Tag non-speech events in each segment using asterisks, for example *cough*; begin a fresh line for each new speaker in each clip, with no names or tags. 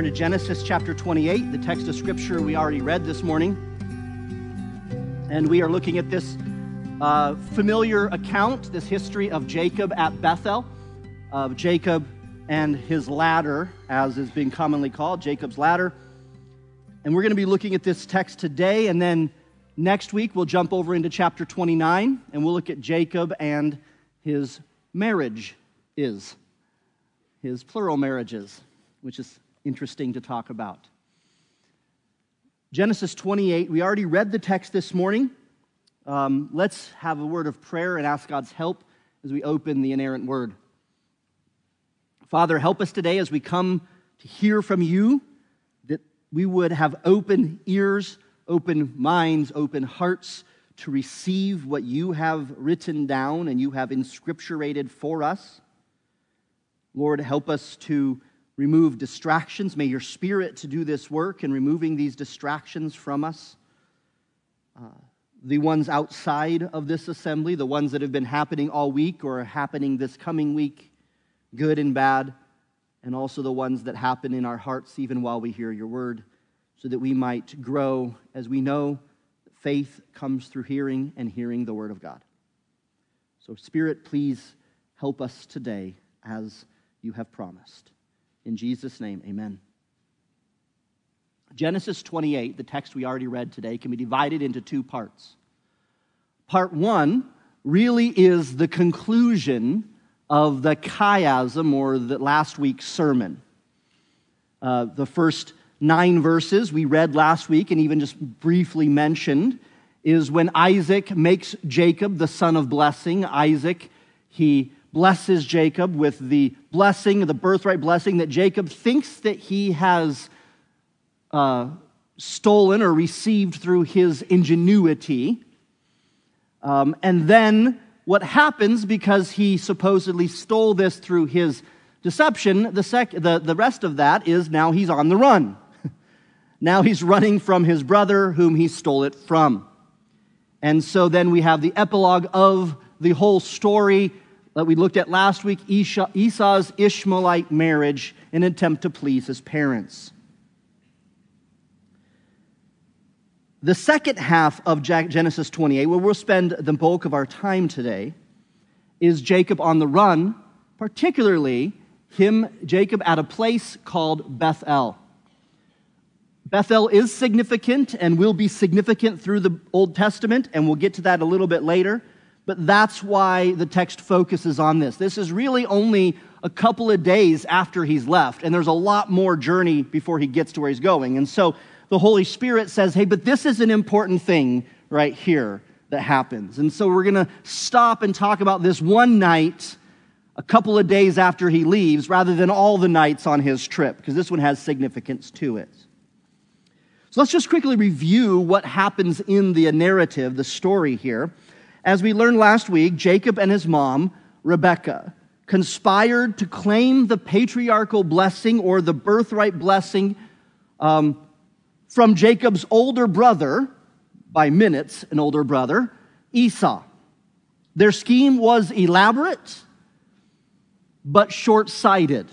Turn to Genesis chapter 28, the text of scripture we already read this morning. And we are looking at this uh, familiar account, this history of Jacob at Bethel, of Jacob and his ladder, as is being commonly called, Jacob's ladder. And we're going to be looking at this text today, and then next week we'll jump over into chapter 29, and we'll look at Jacob and his marriage is, his plural marriages, which is interesting to talk about. Genesis 28, we already read the text this morning. Um, let's have a word of prayer and ask God's help as we open the inerrant word. Father, help us today as we come to hear from you, that we would have open ears, open minds, open hearts to receive what you have written down and you have inscripturated for us. Lord, help us to remove distractions. May your spirit to do this work in removing these distractions from us. Uh, the ones outside of this assembly, the ones that have been happening all week or happening this coming week, good and bad, and also the ones that happen in our hearts even while we hear your word, so that we might grow as we know that faith comes through hearing and hearing the word of God. So, Spirit, please help us today as you have promised. In Jesus' name, amen. Genesis 28, the text we already read today, can be divided into two parts. Part one really is the conclusion of the chiasm or the last week's sermon. Uh, the first nine verses we read last week and even just briefly mentioned is when Isaac makes Jacob the son of blessing. Isaac, he blesses Jacob with the blessing, the birthright blessing that Jacob thinks that he has uh, stolen or received through his ingenuity. Um, and then what happens because he supposedly stole this through his deception, the, sec- the, the rest of that is now he's on the run. *laughs* now he's running from his brother whom he stole it from. And so then we have the epilogue of the whole story that we looked at last week Esau's Ishmaelite marriage in an attempt to please his parents. The second half of Genesis 28, where we'll spend the bulk of our time today, is Jacob on the run, particularly him, Jacob, at a place called Bethel. Bethel is significant and will be significant through the Old Testament, and we'll get to that a little bit later. But that's why the text focuses on this. This is really only a couple of days after he's left, and there's a lot more journey before he gets to where he's going. And so the Holy Spirit says, hey, but this is an important thing right here that happens. And so we're going to stop and talk about this one night a couple of days after he leaves rather than all the nights on his trip, because this one has significance to it. So let's just quickly review what happens in the narrative, the story here. As we learned last week, Jacob and his mom, Rebekah, conspired to claim the patriarchal blessing or the birthright blessing um, from Jacob's older brother, by minutes, an older brother, Esau. Their scheme was elaborate, but short sighted.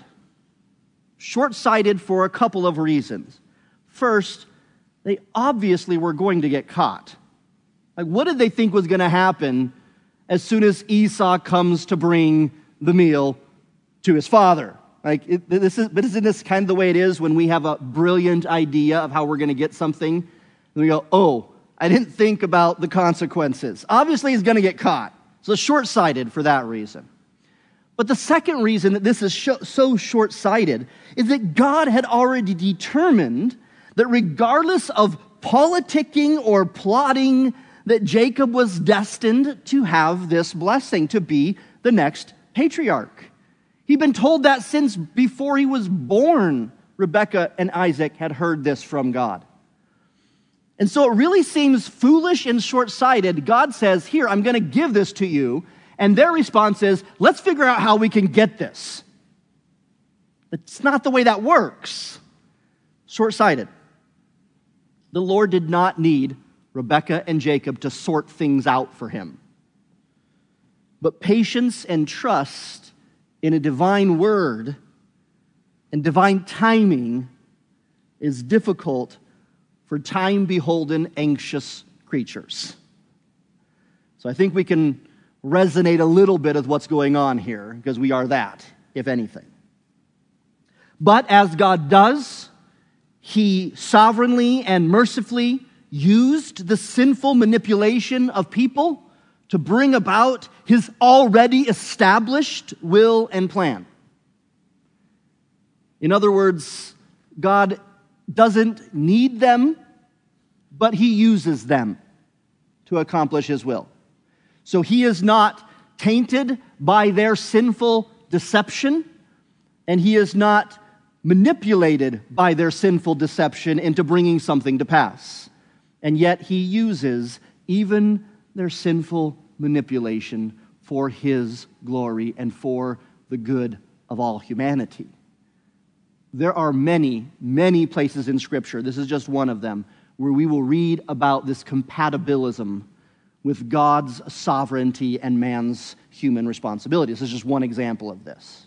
Short sighted for a couple of reasons. First, they obviously were going to get caught. Like, what did they think was going to happen as soon as Esau comes to bring the meal to his father? Like, it, this is, but isn't this kind of the way it is when we have a brilliant idea of how we're going to get something? And we go, oh, I didn't think about the consequences. Obviously, he's going to get caught. So short sighted for that reason. But the second reason that this is so short sighted is that God had already determined that regardless of politicking or plotting, that Jacob was destined to have this blessing, to be the next patriarch. He'd been told that since before he was born, Rebekah and Isaac had heard this from God. And so it really seems foolish and short sighted. God says, Here, I'm going to give this to you. And their response is, Let's figure out how we can get this. It's not the way that works. Short sighted. The Lord did not need Rebekah and Jacob to sort things out for him. But patience and trust in a divine word and divine timing is difficult for time beholden, anxious creatures. So I think we can resonate a little bit with what's going on here, because we are that, if anything. But as God does, He sovereignly and mercifully used the sinful manipulation of people to bring about His already established will and plan. In other words, God doesn't need them, but He uses them to accomplish His will. So He is not tainted by their sinful deception, and He is not manipulated by their sinful deception into bringing something to pass. And yet He uses even their sinful manipulation for His glory and for the good of all humanity. There are many, many places in Scripture, this is just one of them, where we will read about this compatibilism with God's sovereignty and man's human responsibility. This is just one example of this.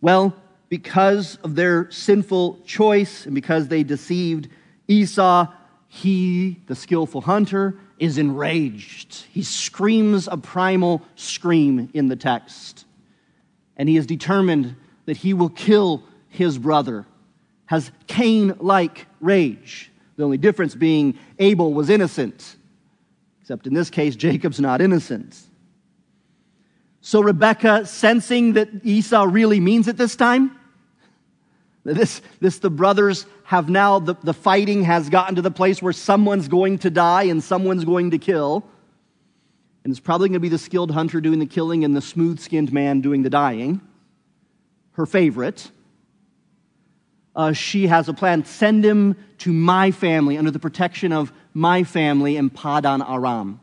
Well, because of their sinful choice and because they deceived Esau, he, the skillful hunter, is enraged. He screams a primal scream in the text. And he is determined that he will kill his brother, has Cain like rage. The only difference being Abel was innocent, except in this case, Jacob's not innocent. So Rebekah, sensing that Esau really means it this time, this, this the brothers have now, the, the fighting has gotten to the place where someone's going to die and someone's going to kill. And it's probably going to be the skilled hunter doing the killing and the smooth skinned man doing the dying her favorite. Uh, she has a plan. Send him to my family under the protection of my family in Padan Aram.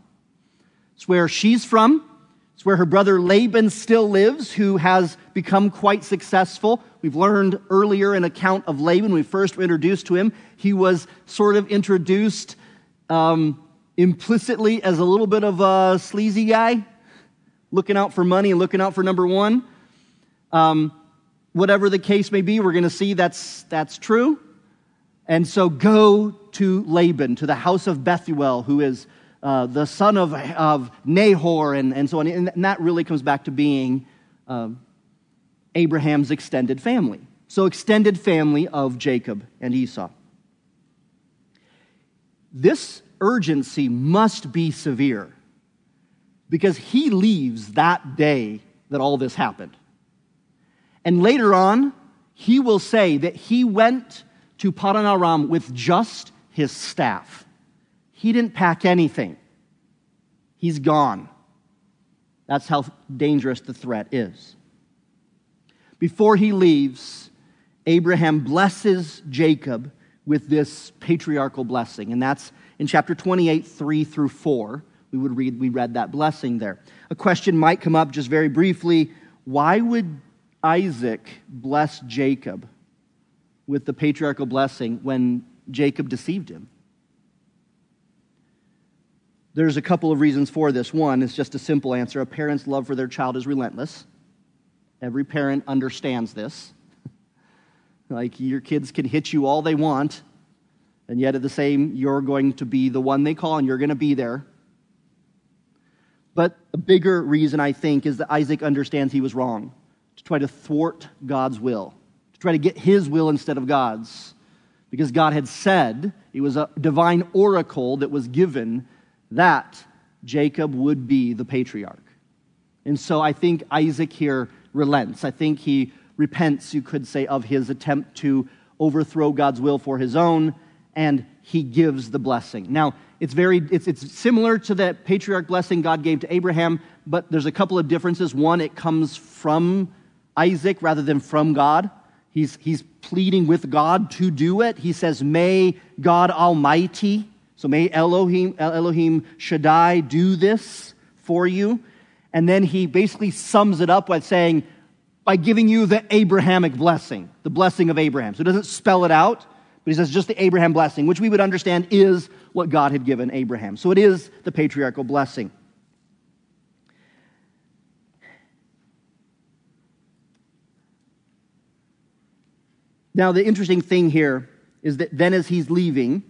It's where she's from. It's where her brother Laban still lives, who has become quite successful. We've learned earlier an account of Laban. We first were introduced to him, he was sort of introduced um, implicitly as a little bit of a sleazy guy, looking out for money and looking out for number one. Um, whatever the case may be, we're going to see that's, that's true. And so go to Laban, to the house of Bethuel, who is uh, the son of, of Nahor, and, and so on. And that really comes back to being uh, Abraham's extended family. So, extended family of Jacob and Esau. This urgency must be severe because he leaves that day that all this happened. And later on, he will say that he went to Padan Aram with just his staff. He didn't pack anything. He's gone. That's how dangerous the threat is. Before he leaves, Abraham blesses Jacob with this patriarchal blessing, and that's in chapter 28, 3 through 4. We would read, we read that blessing there. A question might come up just very briefly. Why would Isaac bless Jacob with the patriarchal blessing when Jacob deceived him. There's a couple of reasons for this. One is just a simple answer a parent's love for their child is relentless. Every parent understands this. like your kids can hit you all they want, and yet at the same, you're going to be the one they call and you're going to be there. But a bigger reason, I think, is that Isaac understands he was wrong to try to thwart God's will, to try to get his will instead of God's. Because God had said, it was a divine oracle that was given that Jacob would be the patriarch. And so I think Isaac here relents. I think he repents, you could say, of his attempt to overthrow God's will for his own, and he gives the blessing. Now, it's very it's, it's similar to the patriarch blessing God gave to Abraham, but there's a couple of differences. One, it comes from Isaac rather than from God. He's, he's pleading with God to do it. He says, May God Almighty, so may Elohim, Elohim Shaddai do this for you. And then he basically sums it up by saying, by giving you the Abrahamic blessing, the blessing of Abraham. So he doesn't spell it out, but he says just the Abraham blessing, which we would understand is what God had given Abraham. So it is the patriarchal blessing. Now, the interesting thing here is that then as he's leaving,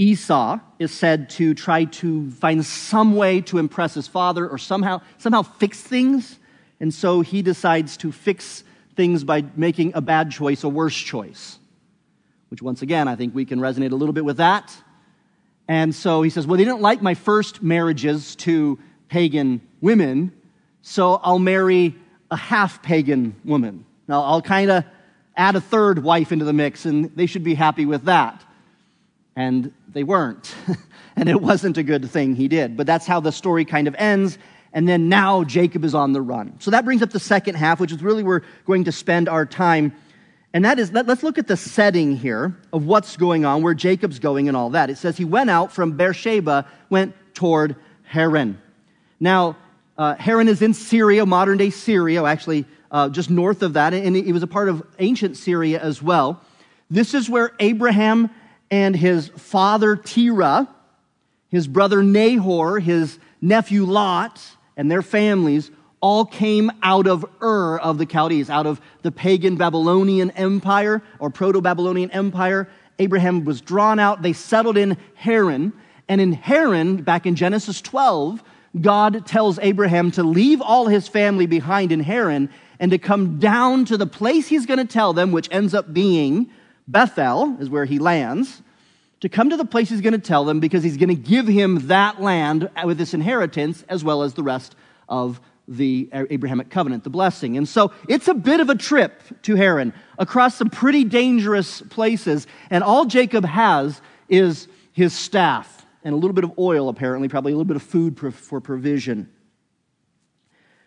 Esau is said to try to find some way to impress his father or somehow, somehow fix things. And so he decides to fix things by making a bad choice a worse choice, which, once again, I think we can resonate a little bit with that. And so he says, Well, they didn't like my first marriages to pagan women, so I'll marry a half pagan woman. Now, I'll kind of add a third wife into the mix, and they should be happy with that. And they weren't. *laughs* and it wasn't a good thing he did. But that's how the story kind of ends. And then now Jacob is on the run. So that brings up the second half, which is really where we're going to spend our time. And that is, let, us look at the setting here of what's going on, where Jacob's going and all that. It says he went out from Beersheba, went toward Haran. Now, uh, Haran is in Syria, modern day Syria, actually uh, just north of that, and it was a part of ancient Syria as well. This is where Abraham and his father Terah, his brother Nahor, his nephew Lot, and their families all came out of Ur of the Chaldees, out of the pagan Babylonian Empire or Proto Babylonian Empire. Abraham was drawn out. They settled in Haran. And in Haran, back in Genesis 12, God tells Abraham to leave all his family behind in Haran and to come down to the place he's going to tell them, which ends up being Bethel is where he lands, to come to the place he's going to tell them because he's going to give him that land with this inheritance as well as the rest of the Abrahamic covenant, the blessing. And so it's a bit of a trip to Haran across some pretty dangerous places. And all Jacob has is his staff and a little bit of oil, apparently, probably a little bit of food for provision.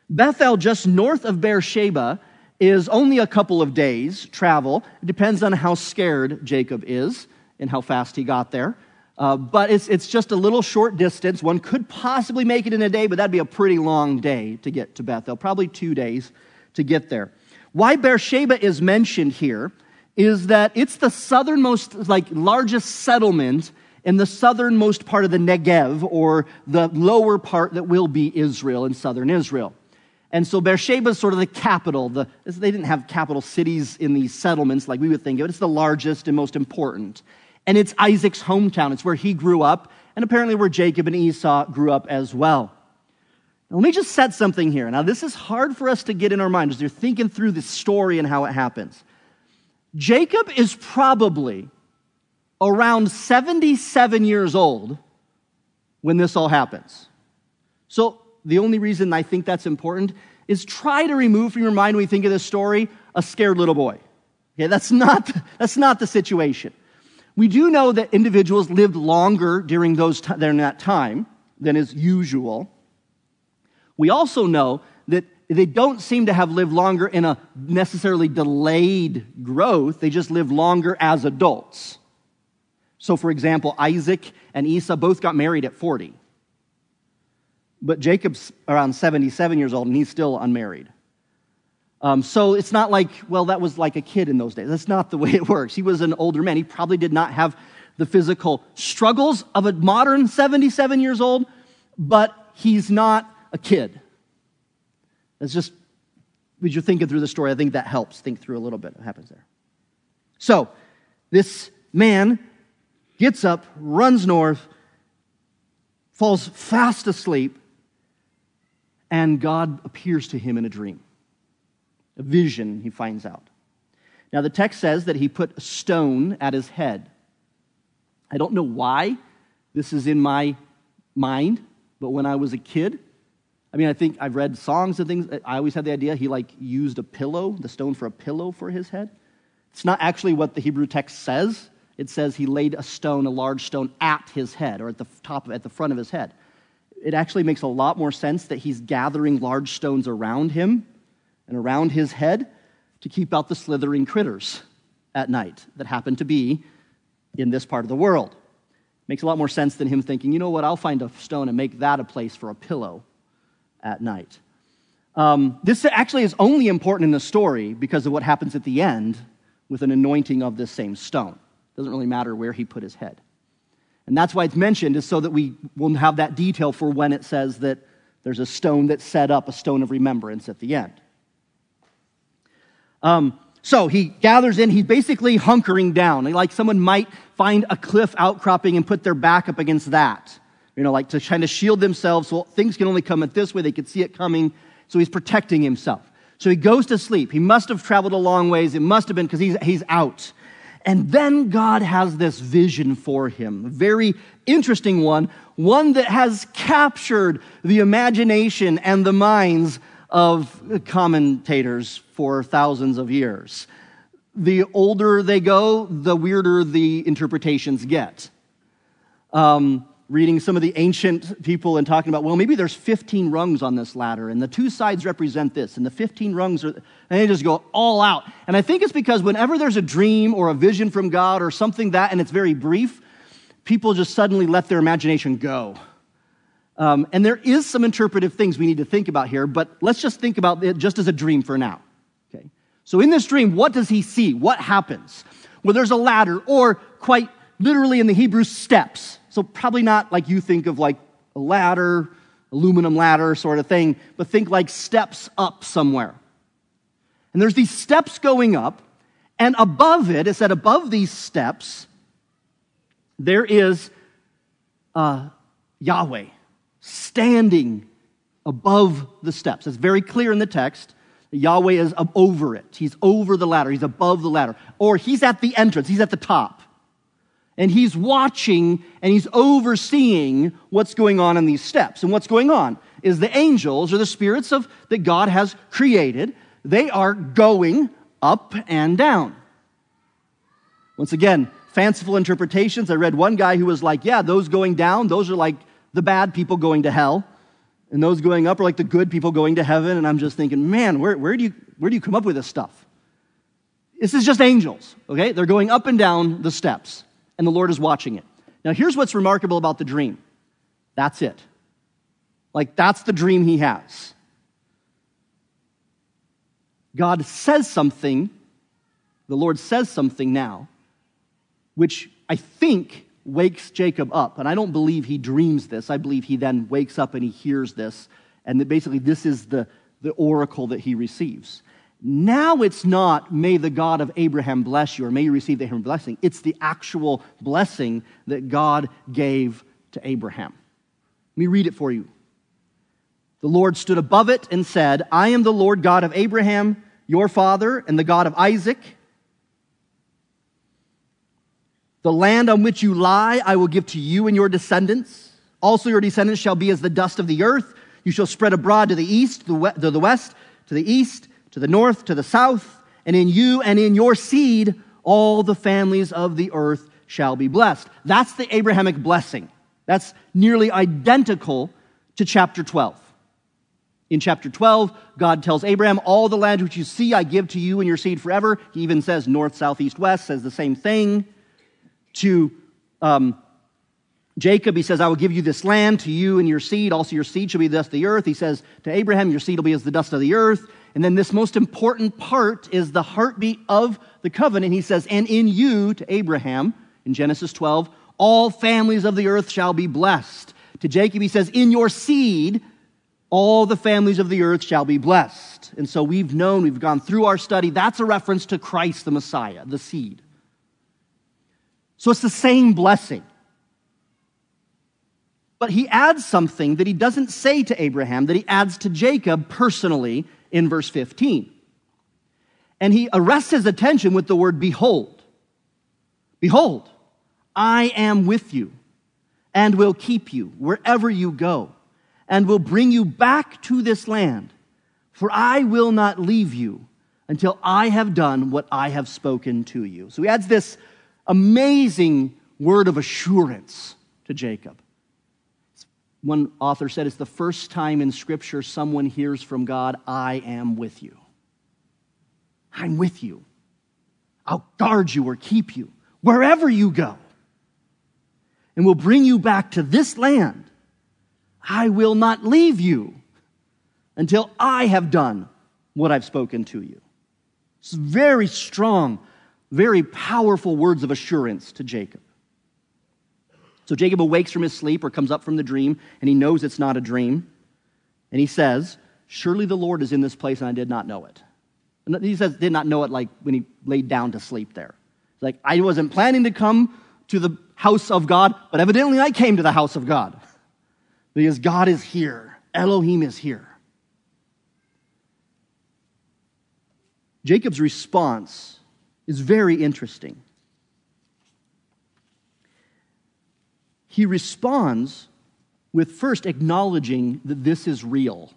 Bethel, just north of Beersheba, is only a couple of days' travel. It depends on how scared Jacob is and how fast he got there. Uh, but it's, it's just a little short distance. One could possibly make it in a day, but that'd be a pretty long day to get to Bethel, probably two days to get there. Why Beersheba is mentioned here is that it's the southernmost, like largest settlement in the southernmost part of the Negev, or the lower part that will be Israel in southern Israel. And so Beersheba is sort of the capital. The, they didn't have capital cities in these settlements like we would think of it. It's the largest and most important. And it's Isaac's hometown. It's where he grew up, and apparently where Jacob and Esau grew up as well. Now, let me just set something here. Now, this is hard for us to get in our minds as you're thinking through the story and how it happens. Jacob is probably around 77 years old when this all happens. So the only reason I think that's important is try to remove from your mind when you think of this story a scared little boy. Okay, that's not, *laughs* that's not the situation. We do know that individuals lived longer during, those during that time than is usual. We also know that they don't seem to have lived longer in a necessarily delayed growth, they just lived longer as adults. So, for example, Isaac and Esau both got married at 40. But Jacob's around 77 years old and he's still unmarried. Um, so it's not like, well, that was like a kid in those days. That's not the *laughs* way it works. He was an older man. He probably did not have the physical struggles of a modern 77 years old, but he's not a kid. That's just, as you're thinking through the story, I think that helps think through a little bit what happens there. So, this man gets up, runs north, falls fast asleep, and God appears to him in a dream. A vision, he finds out. Now, the text says that he put a stone at his head. I don't know why this is in my mind, but when I was a kid, I mean, I think I've read songs and things. I always had the idea he like used a pillow, the stone for a pillow for his head. It's not actually what the Hebrew text says. It says he laid a stone, a large stone, at his head or at the top, at the front of his head it actually makes a lot more sense that he's gathering large stones around him and around his head to keep out the slithering critters at night that happen to be in this part of the world. Makes a lot more sense than him thinking, you know what, I'll find a stone and make that a place for a pillow at night. Um, this actually is only important in the story because of what happens at the end with an anointing of this same stone. Doesn't really matter where he put his head. And that's why it's mentioned, is so that we will have that detail for when it says that there's a stone that's set up, a stone of remembrance at the end. Um, so he gathers in, he's basically hunkering down. Like someone might find a cliff outcropping and put their back up against that. You know, like to kind of shield themselves so things can only come at this way, they can see it coming. So he's protecting himself. So he goes to sleep. He must have traveled a long ways. It must have been because he's, he's out. And then God has this vision for him, a very interesting one, one that has captured the imagination and the minds of commentators for thousands of years. The older they go, the weirder the interpretations get. Um, reading some of the ancient people and talking about, well, maybe there's 15 rungs on this ladder, and the two sides represent this, and the 15 rungs are, and they just go all out. And I think it's because whenever there's a dream or a vision from God or something that, and it's very brief, people just suddenly let their imagination go. Um, and there is some interpretive things we need to think about here, but let's just think about it just as a dream for now. Okay. So in this dream, what does he see? What happens? Well, there's a ladder, or quite literally in the Hebrew, steps. So probably not like you think of like a ladder, aluminum ladder sort of thing, but think like steps up somewhere. And there's these steps going up, and above it, it said above these steps, there is uh, Yahweh standing above the steps. It's very clear in the text. Yahweh is over it. He's over the ladder. He's above the ladder. Or he's at the entrance. He's at the top. And he's watching and he's overseeing what's going on in these steps. And what's going on is the angels or the spirits of that God has created, they are going up and down. Once again, fanciful interpretations. I read one guy who was like, yeah, those going down, those are like the bad people going to hell, and those going up are like the good people going to heaven. And I'm just thinking, man, where, where, do, you, where do you come up with this stuff? This is just angels, okay? They're going up and down the steps, and the Lord is watching it. Now, here's what's remarkable about the dream that's it. Like, that's the dream he has. God says something, the Lord says something now, which I think wakes Jacob up. And I don't believe he dreams this. I believe he then wakes up and he hears this. And that basically, this is the, the oracle that he receives. Now it's not, may the God of Abraham bless you, or may you receive the Abraham blessing. It's the actual blessing that God gave to Abraham. Let me read it for you. The Lord stood above it and said, I am the Lord God of Abraham, your father, and the God of Isaac. The land on which you lie, I will give to you and your descendants. Also, your descendants shall be as the dust of the earth. You shall spread abroad to the east, to the west, to the east, to the north, to the south. And in you and in your seed, all the families of the earth shall be blessed. That's the Abrahamic blessing. That's nearly identical to chapter 12. In chapter 12, God tells Abraham, All the land which you see, I give to you and your seed forever. He even says north, south, east, west, says the same thing to um, Jacob, he says, I will give you this land to you and your seed. Also, your seed shall be the dust of the earth. He says to Abraham, Your seed will be as the dust of the earth. And then this most important part is the heartbeat of the covenant. He says, And in you, to Abraham, in Genesis 12, all families of the earth shall be blessed. To Jacob, he says, In your seed, all the families of the earth shall be blessed. And so we've known, we've gone through our study, that's a reference to Christ the Messiah, the seed. So it's the same blessing. But he adds something that he doesn't say to Abraham, that he adds to Jacob personally in verse 15. And he arrests his attention with the word behold. Behold, I am with you and will keep you wherever you go and will bring you back to this land. For I will not leave you until I have done what I have spoken to you. So he adds this amazing word of assurance to Jacob. One author said it's the first time in Scripture someone hears from God, I am with you. I'm with you. I'll guard you or keep you wherever you go. And will bring you back to this land. I will not leave you until I have done what I've spoken to you. It's very strong very powerful words of assurance to Jacob. So Jacob awakes from his sleep or comes up from the dream, and he knows it's not a dream. And he says, Surely the Lord is in this place, and I did not know it. And he says, did not know it like when he laid down to sleep there. Like, I wasn't planning to come to the house of God, but evidently I came to the house of God because God is here. Elohim is here. Jacob's response is very interesting. He responds with first acknowledging that this is real,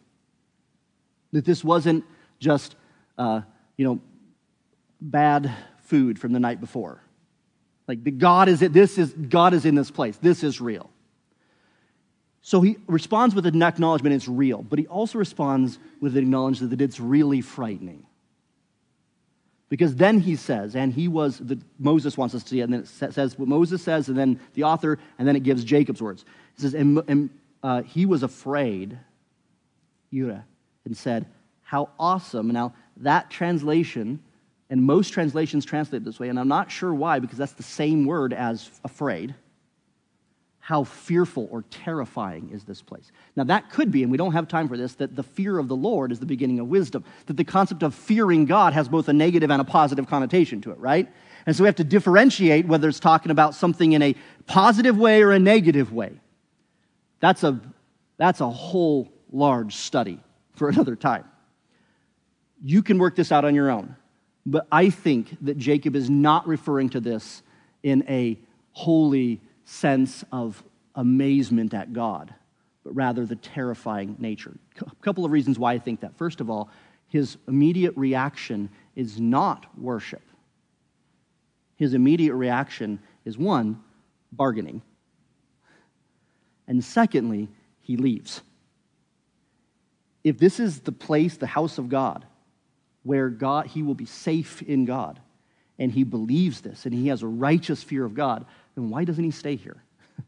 that this wasn't just, uh, you know, bad food from the night before. Like the God is this is God is in this place. This is real. So he responds with an acknowledgement it's real, but he also responds with an acknowledgement that it's really frightening. Because then he says, and he was, the, Moses wants us to see it, and then it says what Moses says, and then the author, and then it gives Jacob's words. It says, and, and uh, he was afraid, Yura, and said, How awesome. Now, that translation, and most translations translate this way, and I'm not sure why, because that's the same word as afraid how fearful or terrifying is this place. Now, that could be, and we don't have time for this, that the fear of the Lord is the beginning of wisdom. That the concept of fearing God has both a negative and a positive connotation to it, right? And so we have to differentiate whether it's talking about something in a positive way or a negative way. That's a, that's a whole large study for *laughs* another time. You can work this out on your own. But I think that Jacob is not referring to this in a holy, sense of amazement at God, but rather the terrifying nature. A couple of reasons why I think that. First of all, his immediate reaction is not worship. His immediate reaction is one, bargaining. And secondly, he leaves. If this is the place, the house of God, where God, he will be safe in God, and he believes this, and he has a righteous fear of God, then why doesn't he stay here? *laughs*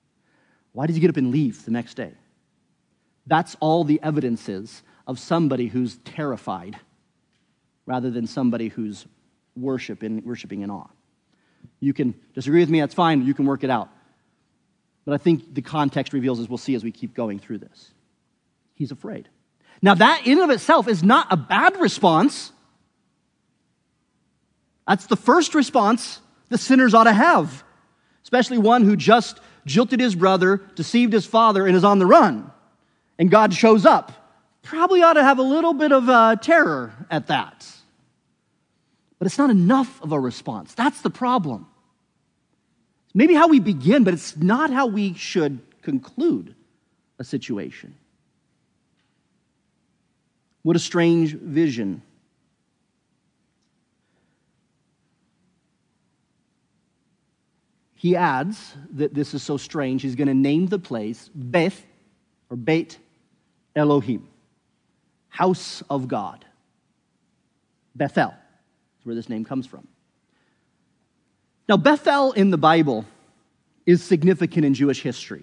why does he get up and leave the next day? That's all the evidence is of somebody who's terrified rather than somebody who's worship in, worshiping in awe. You can disagree with me, that's fine, you can work it out. But I think the context reveals, as we'll see as we keep going through this. He's afraid. Now, that in and of itself is not a bad response. That's the first response the sinners ought to have especially one who just jilted his brother, deceived his father, and is on the run. And God shows up. Probably ought to have a little bit of uh, terror at that. But it's not enough of a response. That's the problem. Maybe how we begin, but it's not how we should conclude a situation. What a strange vision. He adds that this is so strange, he's going to name the place Beth or Beit Elohim, house of God. Bethel is where this name comes from. Now, Bethel in the Bible is significant in Jewish history.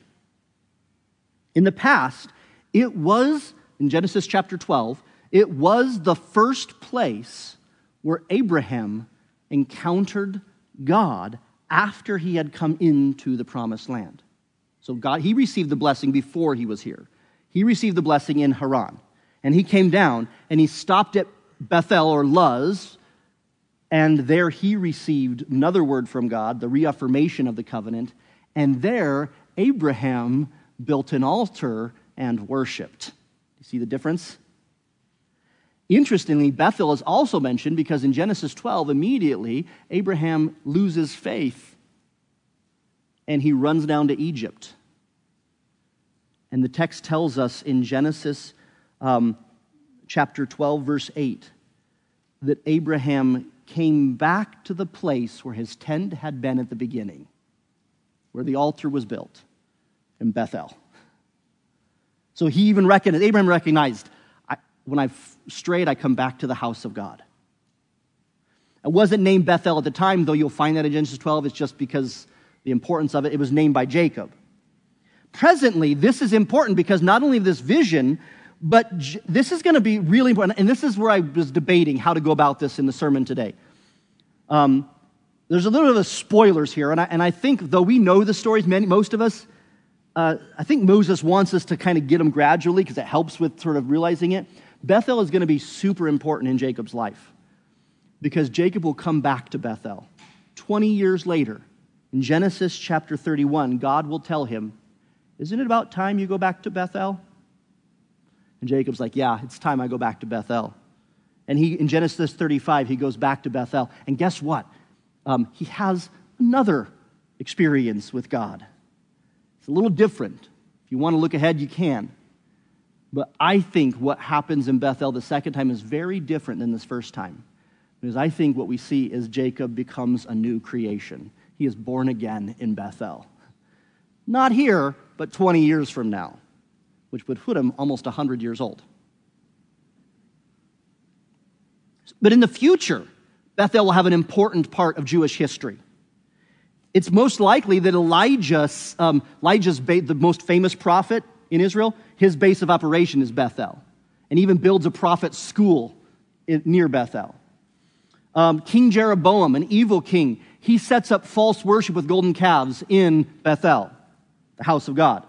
In the past, it was, in Genesis chapter 12, it was the first place where Abraham encountered God after he had come into the promised land. So God, he received the blessing before he was here. He received the blessing in Haran. And he came down and he stopped at Bethel or Luz, and there he received another word from God, the reaffirmation of the covenant. And there Abraham built an altar and worshiped. You see the difference? Interestingly, Bethel is also mentioned because in Genesis 12, immediately, Abraham loses faith and he runs down to Egypt. And the text tells us in Genesis um, chapter 12, verse 8, that Abraham came back to the place where his tent had been at the beginning, where the altar was built in Bethel. So he even recognized, Abraham recognized, when I've strayed, I come back to the house of God. It wasn't named Bethel at the time, though you'll find that in Genesis 12. It's just because the importance of it, it was named by Jacob. Presently, this is important because not only this vision, but this is going to be really important. And this is where I was debating how to go about this in the sermon today. Um, there's a little bit of spoilers here, and I, and I think, though we know the stories, many, most of us, uh, I think Moses wants us to kind of get them gradually because it helps with sort of realizing it. Bethel is going to be super important in Jacob's life. because Jacob will come back to Bethel. 20 years later, in Genesis chapter 31, God will tell him, Isn't it about time you go back to Bethel? And Jacob's like, Yeah, it's time I go back to Bethel. And he, in Genesis 35, he goes back to Bethel. And guess what? Um, he has another experience with God. It's a little different. If you want to look ahead, you can. But I think what happens in Bethel the second time is very different than this first time. Because I think what we see is Jacob becomes a new creation. He is born again in Bethel. Not here, but 20 years from now, which would put him almost 100 years old. But in the future, Bethel will have an important part of Jewish history. It's most likely that Elijah, um, Elijah's ba- the most famous prophet in Israel, his base of operation is Bethel, and even builds a prophet school near Bethel. Um, king Jeroboam, an evil king, he sets up false worship with golden calves in Bethel, the house of God.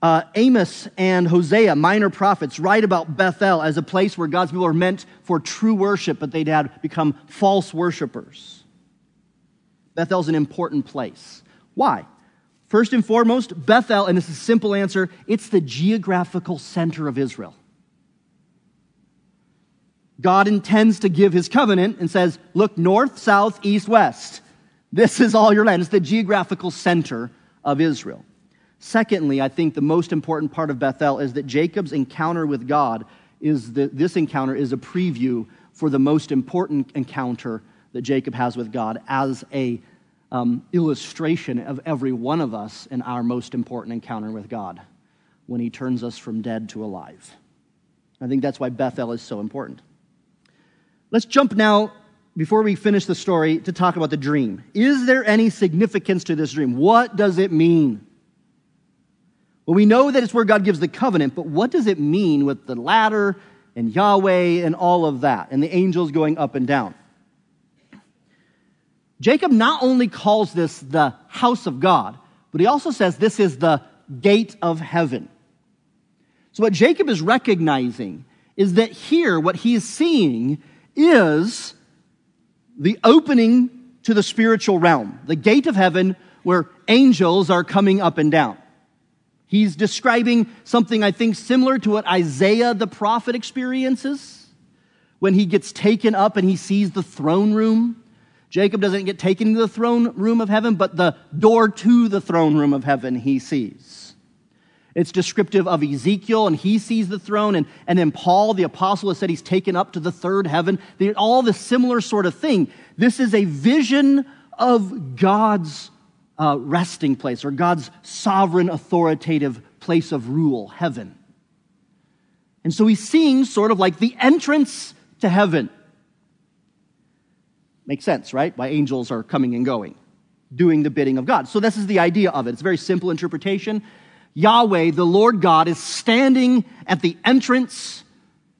Uh, Amos and Hosea, minor prophets, write about Bethel as a place where God's people are meant for true worship, but they'd had become false worshipers. Bethel's an important place. Why? First and foremost, Bethel, and this is a simple answer, it's the geographical center of Israel. God intends to give his covenant and says, look north, south, east, west. This is all your land. It's the geographical center of Israel. Secondly, I think the most important part of Bethel is that Jacob's encounter with God is that this encounter is a preview for the most important encounter that Jacob has with God as a um, illustration of every one of us in our most important encounter with God when he turns us from dead to alive. I think that's why Bethel is so important. Let's jump now, before we finish the story, to talk about the dream. Is there any significance to this dream? What does it mean? Well, we know that it's where God gives the covenant, but what does it mean with the ladder and Yahweh and all of that, and the angels going up and down? Jacob not only calls this the house of God, but he also says this is the gate of heaven. So, what Jacob is recognizing is that here, what he is seeing is the opening to the spiritual realm, the gate of heaven where angels are coming up and down. He's describing something I think similar to what Isaiah the prophet experiences when he gets taken up and he sees the throne room. Jacob doesn't get taken to the throne room of heaven, but the door to the throne room of heaven he sees. It's descriptive of Ezekiel, and he sees the throne. And, and then Paul, the apostle, has said he's taken up to the third heaven. They're all the similar sort of thing. This is a vision of God's uh, resting place or God's sovereign, authoritative place of rule, heaven. And so he's seeing sort of like the entrance to heaven. Makes sense, right? Why angels are coming and going, doing the bidding of God. So this is the idea of it. It's a very simple interpretation. Yahweh, the Lord God, is standing at the entrance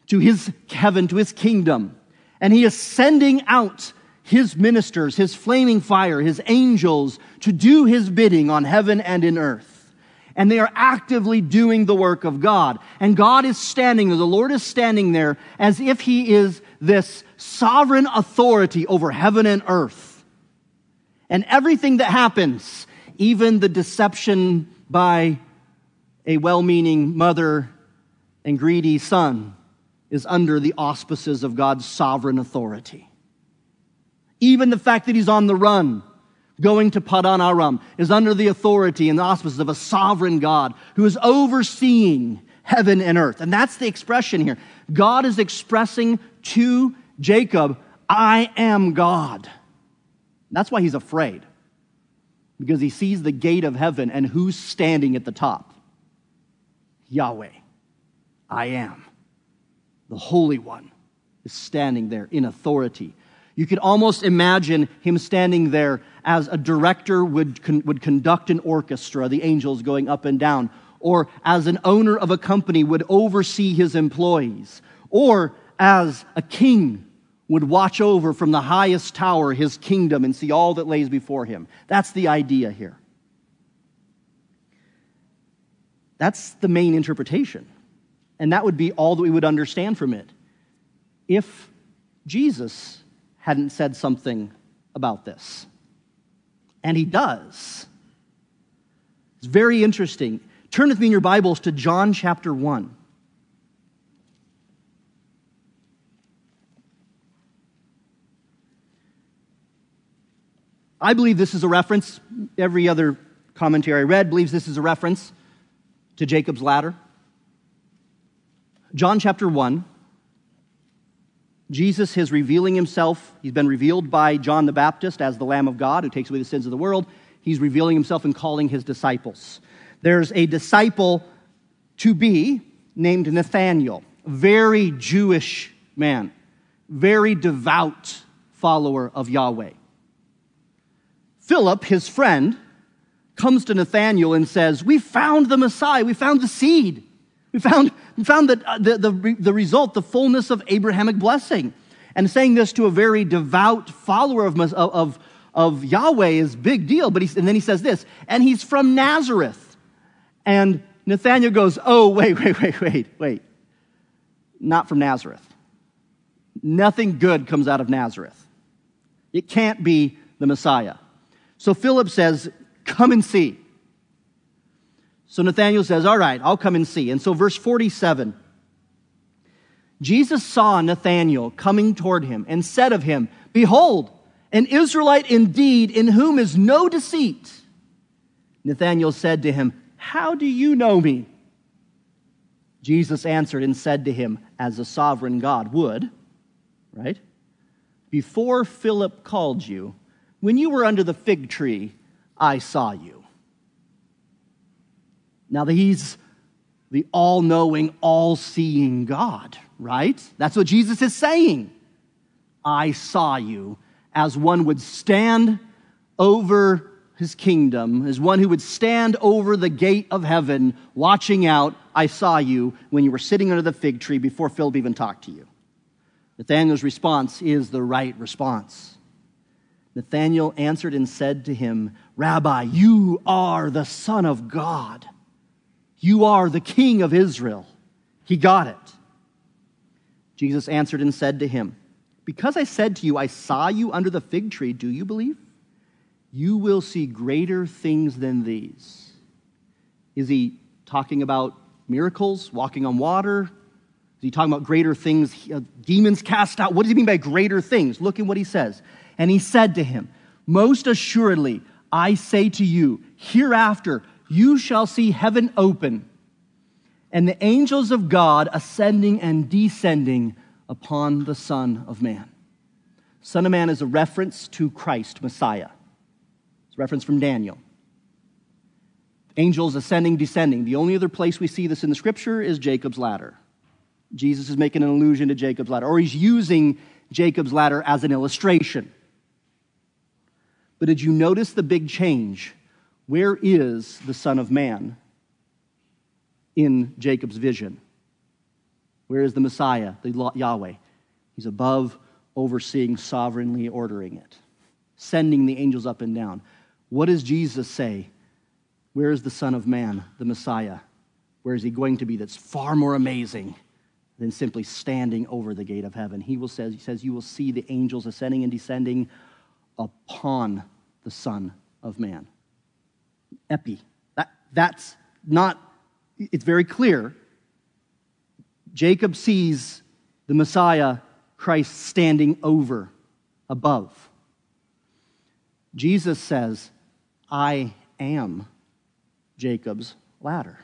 to his heaven, to his kingdom, and he is sending out his ministers, his flaming fire, his angels to do his bidding on heaven and in earth. And they are actively doing the work of God. And God is standing there, the Lord is standing there as if he is this sovereign authority over heaven and earth. And everything that happens, even the deception by a well meaning mother and greedy son, is under the auspices of God's sovereign authority. Even the fact that he's on the run, going to Padan Aram, is under the authority and the auspices of a sovereign God who is overseeing heaven and earth. And that's the expression here. God is expressing to Jacob, I am God. That's why he's afraid. Because he sees the gate of heaven and who's standing at the top? Yahweh. I am. The Holy One is standing there in authority you could almost imagine him standing there as a director would, con- would conduct an orchestra, the angels going up and down, or as an owner of a company would oversee his employees, or as a king would watch over from the highest tower his kingdom and see all that lays before him. That's the idea here. That's the main interpretation. And that would be all that we would understand from it. If Jesus hadn't said something about this. And he does. It's very interesting. Turn with me in your Bibles to John chapter 1. I believe this is a reference. Every other commentary I read believes this is a reference to Jacob's ladder. John chapter 1. Jesus is revealing himself. He's been revealed by John the Baptist as the Lamb of God who takes away the sins of the world. He's revealing himself and calling his disciples. There's a disciple to be named Nathanael, very Jewish man, very devout follower of Yahweh. Philip, his friend, comes to Nathanael and says, We found the Messiah, we found the seed. We found, we found the, uh, the, the, the result, the fullness of Abrahamic blessing. And saying this to a very devout follower of, of, of Yahweh is big deal. But he, and then he says this, and he's from Nazareth. And Nathanael goes, Oh, wait, wait, wait, wait, wait. Not from Nazareth. Nothing good comes out of Nazareth. It can't be the Messiah. So Philip says, Come and see. So Nathanael says, All right, I'll come and see. And so, verse 47 Jesus saw Nathanael coming toward him and said of him, Behold, an Israelite indeed, in whom is no deceit. Nathanael said to him, How do you know me? Jesus answered and said to him, As a sovereign God would, right? Before Philip called you, when you were under the fig tree, I saw you. Now, he's the all knowing, all seeing God, right? That's what Jesus is saying. I saw you as one would stand over his kingdom, as one who would stand over the gate of heaven, watching out. I saw you when you were sitting under the fig tree before Philip even talked to you. Nathanael's response is the right response. Nathanael answered and said to him, Rabbi, you are the Son of God. You are the King of Israel. He got it. Jesus answered and said to him, Because I said to you, I saw you under the fig tree, do you believe? You will see greater things than these. Is he talking about miracles, walking on water? Is he talking about greater things, uh, demons cast out? What does he mean by greater things? Look at what he says. And he said to him, Most assuredly, I say to you, hereafter you shall see heaven open and the angels of God ascending and descending upon the Son of Man. Son of Man is a reference to Christ, Messiah. It's a reference from Daniel. Angels ascending, descending. The only other place we see this in the scripture is Jacob's ladder. Jesus is making an allusion to Jacob's ladder, or he's using Jacob's ladder as an illustration. But did you notice the big change? Where is the Son of Man in Jacob's vision? Where is the Messiah, the Yahweh? He's above, overseeing, sovereignly ordering it, sending the angels up and down. What does Jesus say? Where is the Son of Man, the Messiah? Where is he going to be that's far more amazing than simply standing over the gate of heaven? He will says, he says, You will see the angels ascending and descending upon the Son of Man. Epi. That, that's not, it's very clear. Jacob sees the Messiah, Christ, standing over, above. Jesus says, I am Jacob's ladder.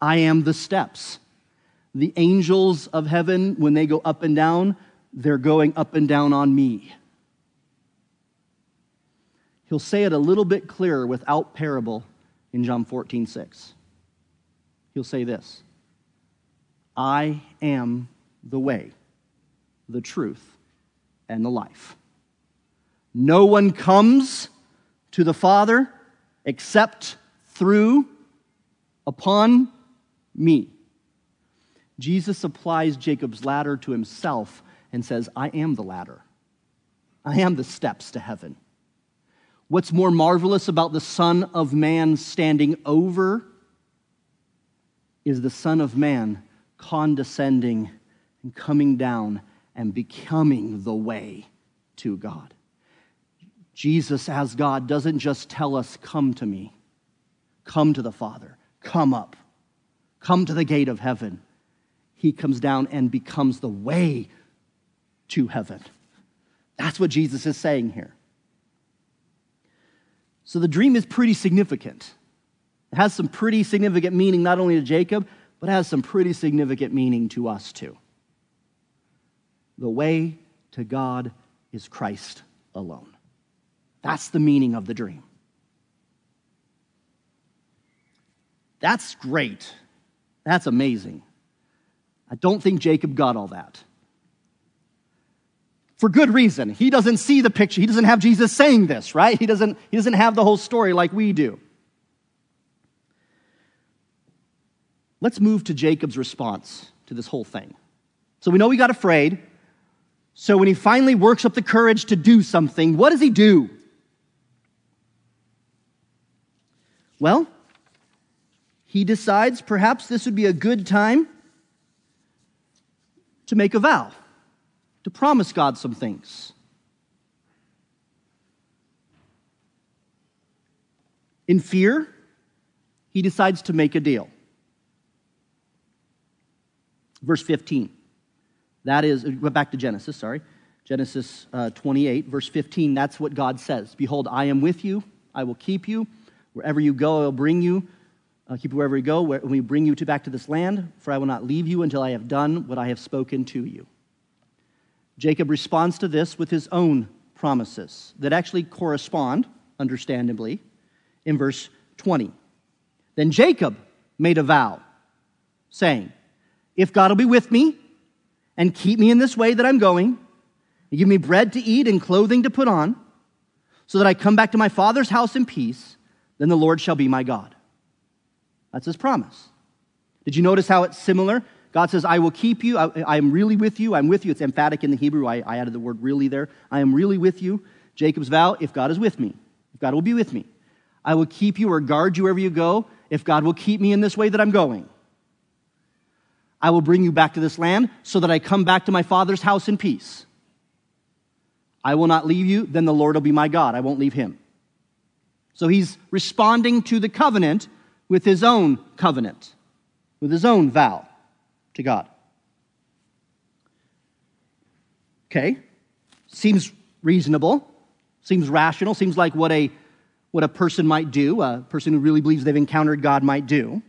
I am the steps. The angels of heaven, when they go up and down, they're going up and down on me. He'll say it a little bit clearer without parable in John 14, 6. He'll say this I am the way, the truth, and the life. No one comes to the Father except through, upon me. Jesus applies Jacob's ladder to himself and says, I am the ladder. I am the steps to heaven. What's more marvelous about the Son of Man standing over is the Son of Man condescending and coming down and becoming the way to God. Jesus, as God, doesn't just tell us, Come to me, come to the Father, come up, come to the gate of heaven. He comes down and becomes the way to heaven. That's what Jesus is saying here. So the dream is pretty significant. It has some pretty significant meaning not only to Jacob, but has some pretty significant meaning to us too. The way to God is Christ alone. That's the meaning of the dream. That's great. That's amazing. I don't think Jacob got all that. For good reason. He doesn't see the picture. He doesn't have Jesus saying this, right? He doesn't, he doesn't have the whole story like we do. Let's move to Jacob's response to this whole thing. So we know he got afraid. So when he finally works up the courage to do something, what does he do? Well, he decides perhaps this would be a good time to make a vow, to promise God some things. In fear, he decides to make a deal. Verse 15. That is, uh, back to Genesis, sorry. Genesis uh, 28, verse 15. That's what God says Behold, I am with you, I will keep you. Wherever you go, I will bring you. I'll keep you wherever you go. When we bring you to back to this land, for I will not leave you until I have done what I have spoken to you. Jacob responds to this with his own promises that actually correspond, understandably, in verse 20. Then Jacob made a vow, saying, if God will be with me and keep me in this way that I'm going, and give me bread to eat and clothing to put on, so that I come back to my father's house in peace, then the Lord shall be my God. That's his promise. Did you notice how it's similar? God says, I will keep you. I, am really with you. I'm with you. It's emphatic in the Hebrew. I, I added the word really there. I am really with you. Jacob's vow, if God is with me, if God will be with me, I will keep you or guard you wherever you go, if God will keep me in this way that I'm going. I will bring you back to this land so that I come back to my father's house in peace. I will not leave you, then the Lord will be my God. I won't leave him. So he's responding to the covenant with his own covenant, with his own vow to God. Okay, seems reasonable, seems rational, seems like what a, what a person might do, a person who really believes they've encountered God might do.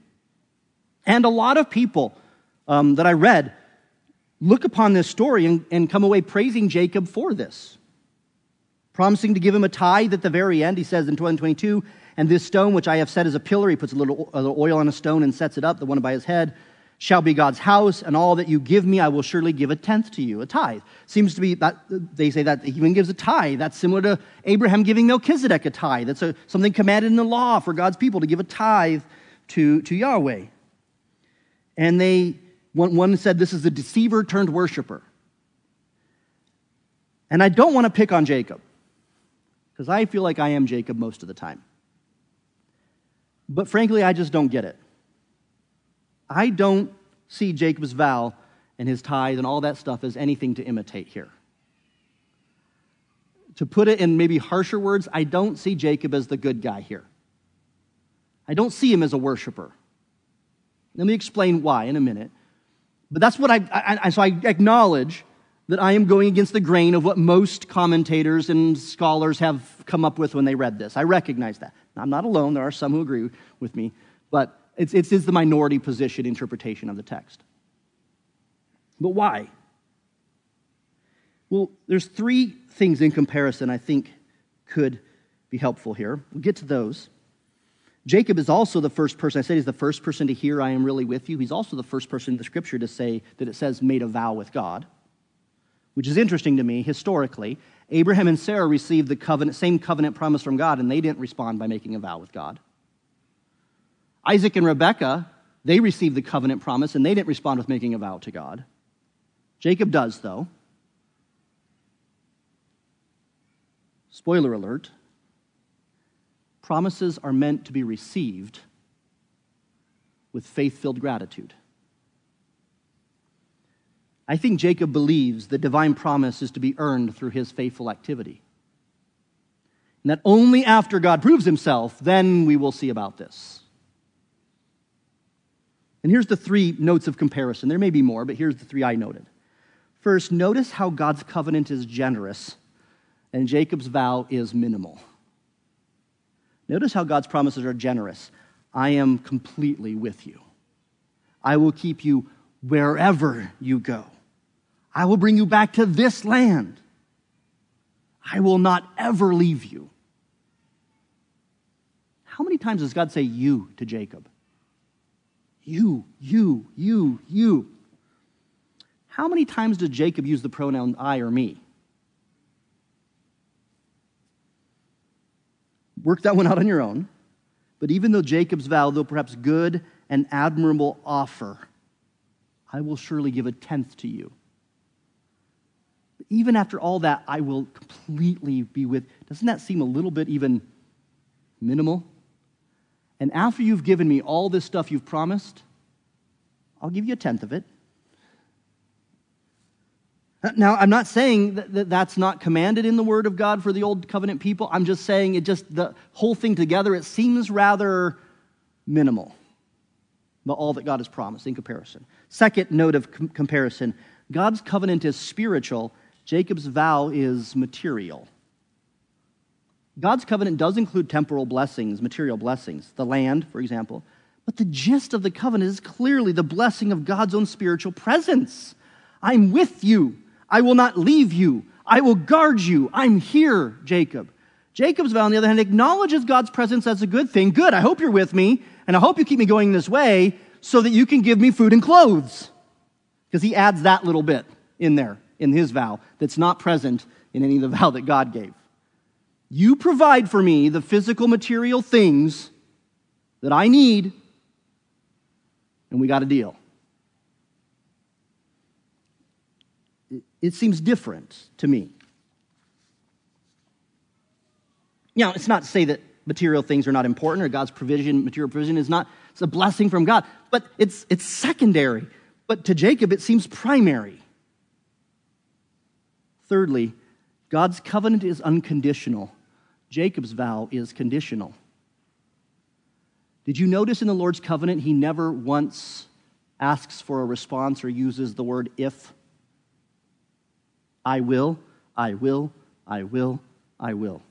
And a lot of people um, that I read look upon this story and, and come away praising Jacob for this. Promising to give him a tithe at the very end, he says in 2022, and this stone which I have set as a pillar, he puts a little, a little oil on a stone and sets it up, the one by his head, shall be God's house, and all that you give me, I will surely give a tenth to you, a tithe. Seems to be that they say that he even gives a tithe. That's similar to Abraham giving Melchizedek a tithe. That's a, something commanded in the law for God's people to give a tithe to, to Yahweh. And they one, one said this is a deceiver turned worshiper. And I don't want to pick on Jacob, because I feel like I am Jacob most of the time. But frankly, I just don't get it. I don't see Jacob's vow and his tithe and all that stuff as anything to imitate here. To put it in maybe harsher words, I don't see Jacob as the good guy here. I don't see him as a worshiper. Let me explain why in a minute. But that's what I, I, I, so I acknowledge that I am going against the grain of what most commentators and scholars have come up with when they read this. I recognize that. I'm not alone. There are some who agree with me, but it's, it's, it's the minority position interpretation of the text. But why? Well, there's three things in comparison I think could be helpful here. We'll get to those. Jacob is also the first person, I said he's the first person to hear, I am really with you. He's also the first person in the scripture to say that it says, made a vow with God, which is interesting to me historically. Abraham and Sarah received the covenant, same covenant promise from God, and they didn't respond by making a vow with God. Isaac and Rebekah, they received the covenant promise, and they didn't respond with making a vow to God. Jacob does, though. Spoiler alert Promises are meant to be received with faith filled gratitude. I think Jacob believes the divine promise is to be earned through his faithful activity. And that only after God proves himself, then we will see about this. And here's the three notes of comparison. There may be more, but here's the three I noted. First, notice how God's covenant is generous and Jacob's vow is minimal. Notice how God's promises are generous. I am completely with you. I will keep you wherever you go. I will bring you back to this land. I will not ever leave you. How many times does God say you to Jacob? You, you, you, you. How many times did Jacob use the pronoun I or me? Work that one out on your own. But even though Jacob's vow, though perhaps good and admirable offer, I will surely give a tenth to you. But even after all that, I will completely be with. Doesn't that seem a little bit even minimal? And after you've given me all this stuff you've promised, I'll give you a tenth of it. Now, I'm not saying that that's not commanded in the Word of God for the Old Covenant people. I'm just saying it just, the whole thing together, it seems rather minimal, but all that God has promised in comparison. Second note of com- comparison God's covenant is spiritual, Jacob's vow is material. God's covenant does include temporal blessings, material blessings, the land, for example. But the gist of the covenant is clearly the blessing of God's own spiritual presence. I'm with you. I will not leave you. I will guard you. I'm here, Jacob. Jacob's vow, on the other hand, acknowledges God's presence as a good thing. Good, I hope you're with me, and I hope you keep me going this way so that you can give me food and clothes. Because he adds that little bit in there, in his vow, that's not present in any of the vow that God gave. You provide for me the physical, material things that I need, and we got a deal. It seems different to me. Now, it's not to say that material things are not important or God's provision, material provision is not, it's a blessing from God, but it's, it's secondary. But to Jacob, it seems primary. Thirdly, God's covenant is unconditional. Jacob's vow is conditional. Did you notice in the Lord's covenant, he never once asks for a response or uses the word if? I will, I will, I will, I will.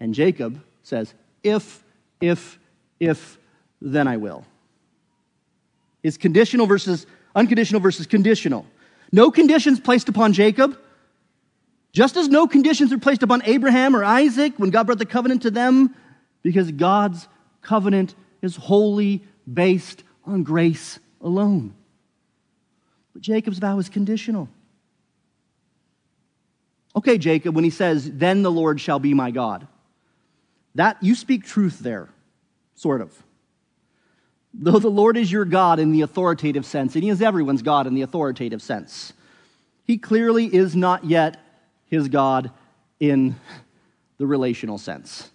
And Jacob says, If, if, if, then I will. Is conditional versus unconditional versus conditional. No conditions placed upon Jacob, just as no conditions were placed upon Abraham or Isaac when God brought the covenant to them, because God's covenant is wholly based on grace alone. But Jacob's vow is conditional. Okay, Jacob, when he says, Then the Lord shall be my God, that you speak truth there, sort of. Though the Lord is your God in the authoritative sense, and he is everyone's God in the authoritative sense, he clearly is not yet his God in the relational sense.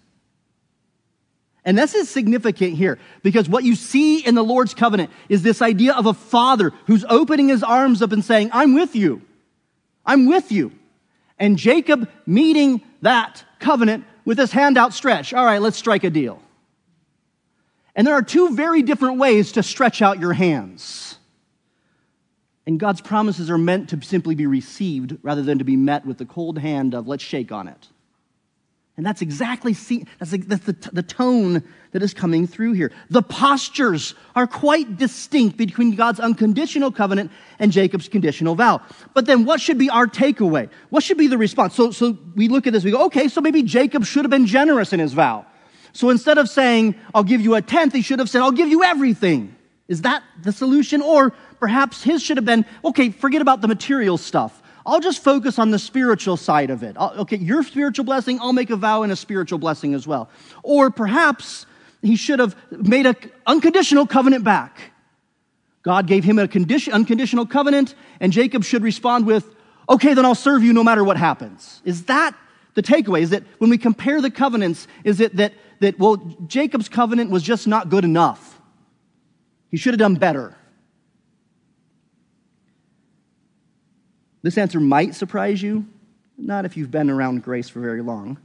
And this is significant here because what you see in the Lord's covenant is this idea of a father who's opening his arms up and saying, I'm with you. I'm with you. And Jacob meeting that covenant with his hand outstretched. All right, let's strike a deal. And there are two very different ways to stretch out your hands. And God's promises are meant to simply be received rather than to be met with the cold hand of, let's shake on it. And that's exactly that's the, the tone that is coming through here. The postures are quite distinct between God's unconditional covenant and Jacob's conditional vow. But then what should be our takeaway? What should be the response? So, so we look at this, we go, okay, so maybe Jacob should have been generous in his vow. So instead of saying, I'll give you a tenth, he should have said, I'll give you everything. Is that the solution? Or perhaps his should have been, okay, forget about the material stuff. I'll just focus on the spiritual side of it. I'll, okay, your spiritual blessing, I'll make a vow and a spiritual blessing as well. Or perhaps he should have made an unconditional covenant back. God gave him a condition, unconditional covenant, and Jacob should respond with, okay, then I'll serve you no matter what happens. Is that the takeaway? Is that when we compare the covenants, is it that, that well, Jacob's covenant was just not good enough? He should have done better. This answer might surprise you, not if you've been around grace for very long.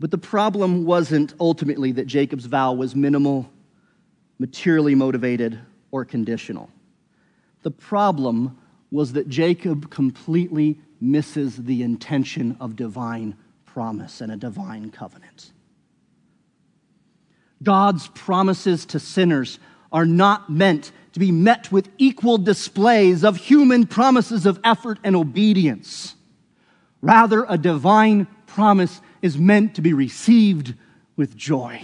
But the problem wasn't ultimately that Jacob's vow was minimal, materially motivated, or conditional. The problem was that Jacob completely misses the intention of divine promise and a divine covenant. God's promises to sinners are not meant to be met with equal displays of human promises of effort and obedience. Rather, a divine promise is meant to be received with joy.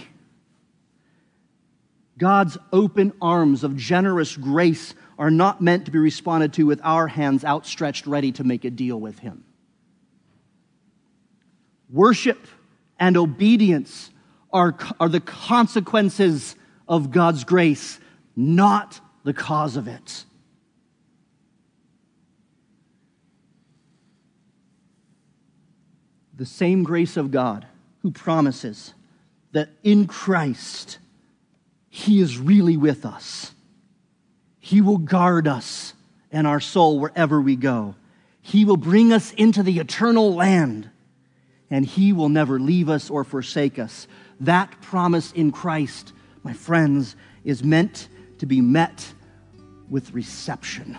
God's open arms of generous grace are not meant to be responded to with our hands outstretched, ready to make a deal with Him. Worship and obedience are, are the consequences of God's grace, not the cause of it. The same grace of God who promises that in Christ He is really with us. He will guard us and our soul wherever we go. He will bring us into the eternal land, and He will never leave us or forsake us. That promise in Christ, my friends, is meant to be met with reception,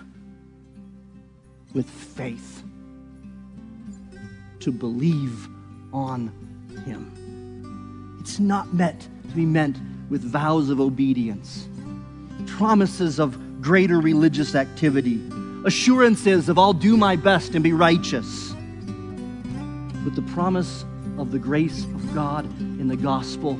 with faith, to believe on Him. It's not meant to be meant with vows of obedience, promises of greater religious activity, assurances of I'll do my best and be righteous. But the promise of the grace of God in the gospel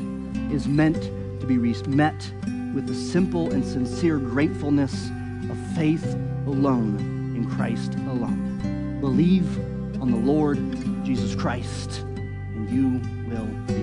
is meant to be met with the simple and sincere gratefulness of faith alone in Christ alone. Believe on the Lord Jesus Christ, and you will